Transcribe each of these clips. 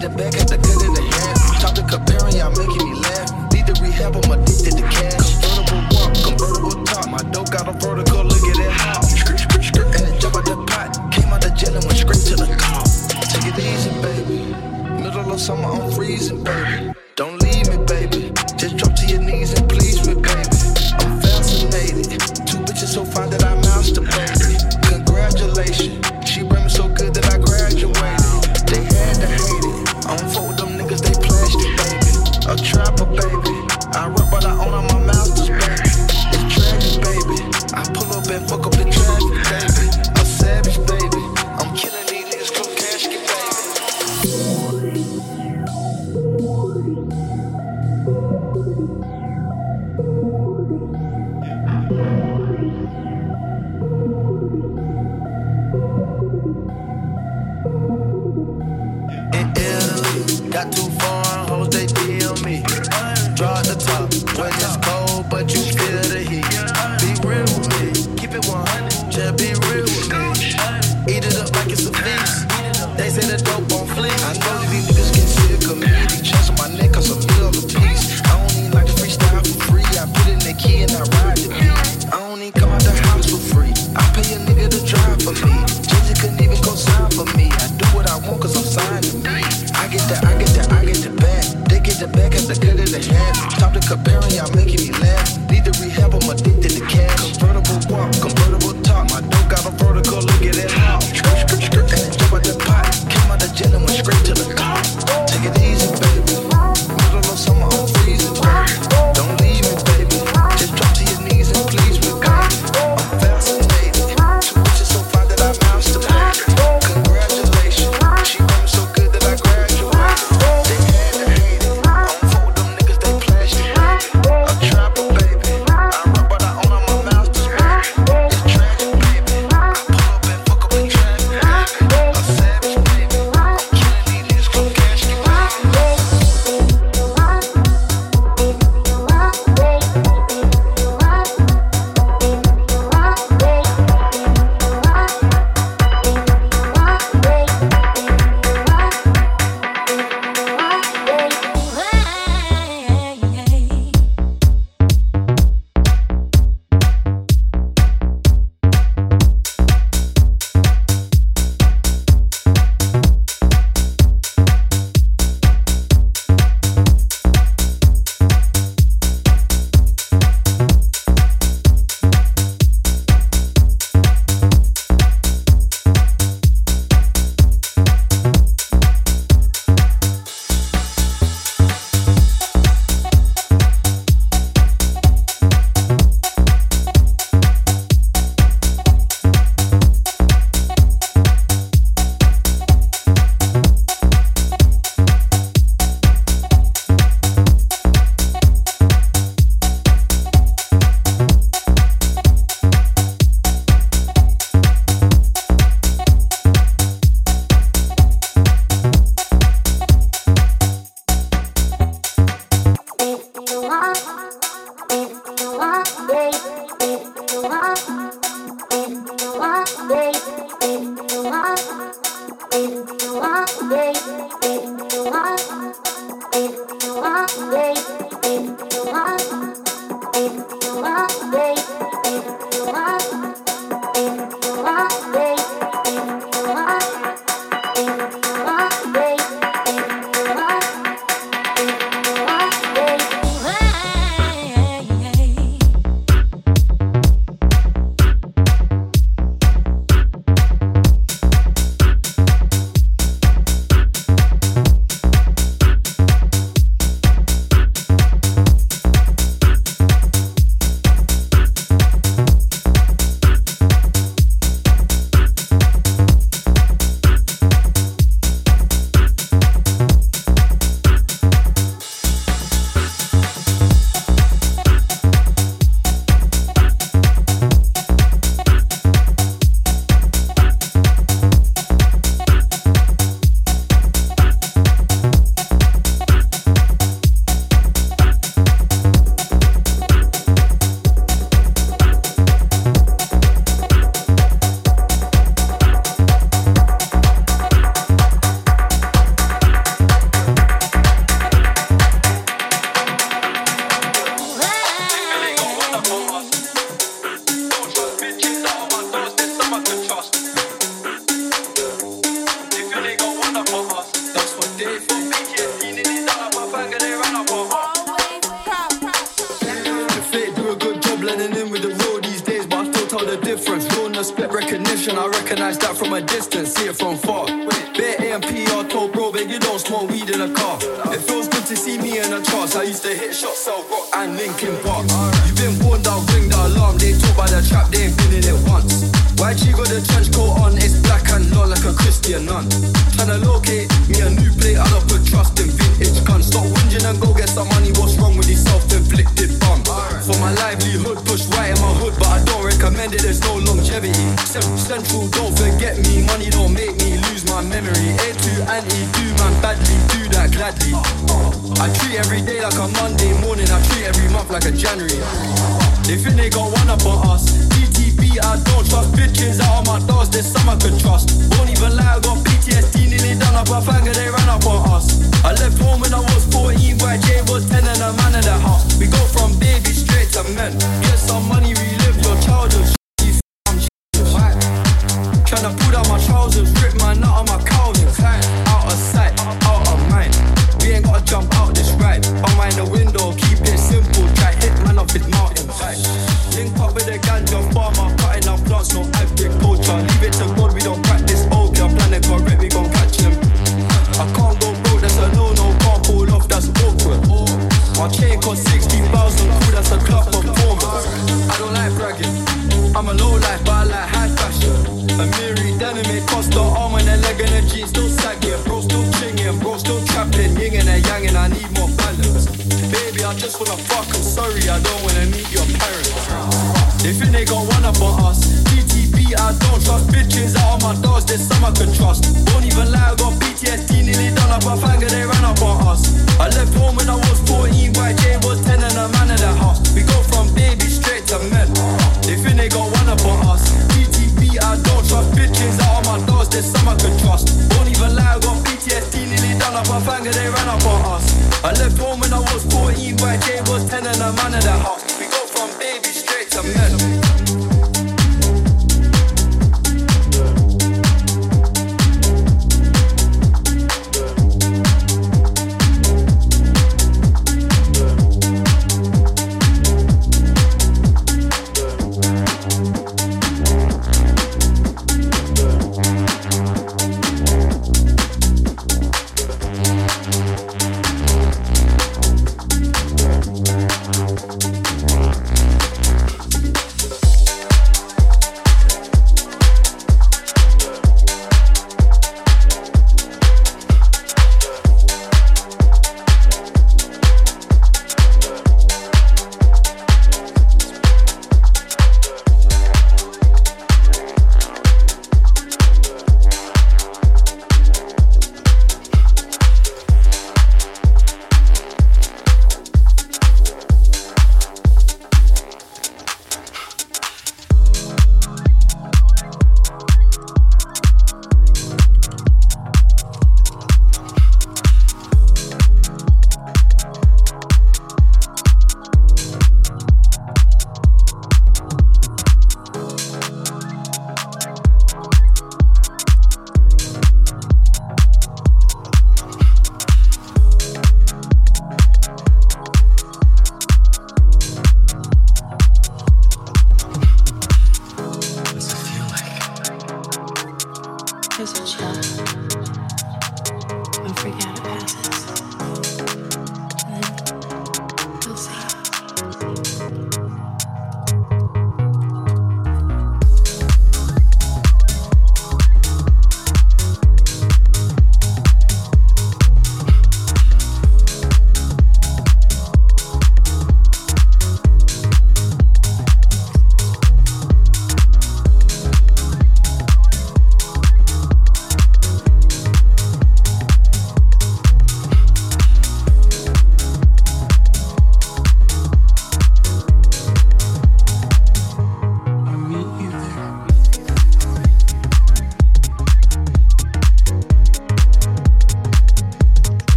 the back away. January. They think they got one up us. DTB, I don't trust. Bitches out of my doors, This summer, I could trust. Won't even lie, I got PTSD, nearly done up a faggot.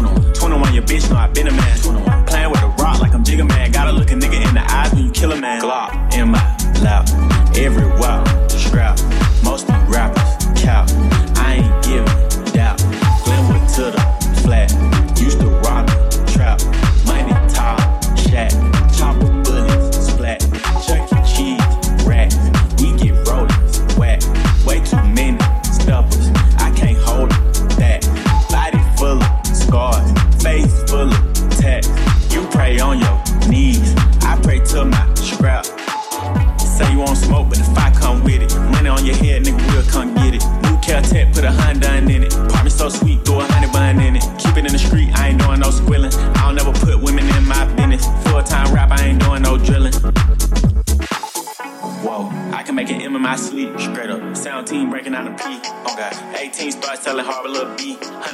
21. 21, your bitch know I been a man. 21. Playing with a rock like I'm Jigga Man. Gotta look a nigga in the eyes when you kill a man. Glock.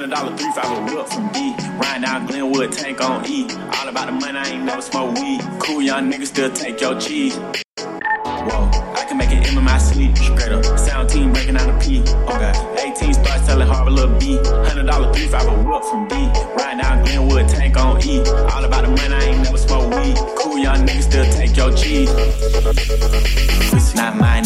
Hundred dollar three five a whip from D. Riding out Glenwood tank on E. All about the money, I ain't never smoke weed. Cool young niggas still take your cheese. Whoa, I can make an M in my sleep. Straight up, sound team breaking out a P. Oh god, 18 start selling Harvard little B. Hundred dollar three five a whip from D. Riding out Glenwood tank on E. All about the money, I ain't never smoke weed. Cool young niggas still take your cheese. Not mine.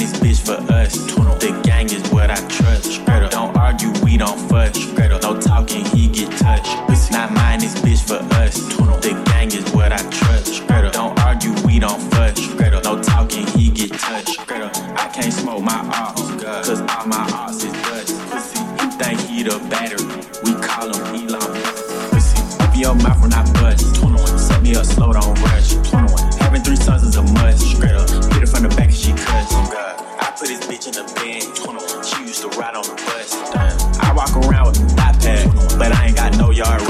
on the bus. I walk around with an iPad, but I ain't got no yard.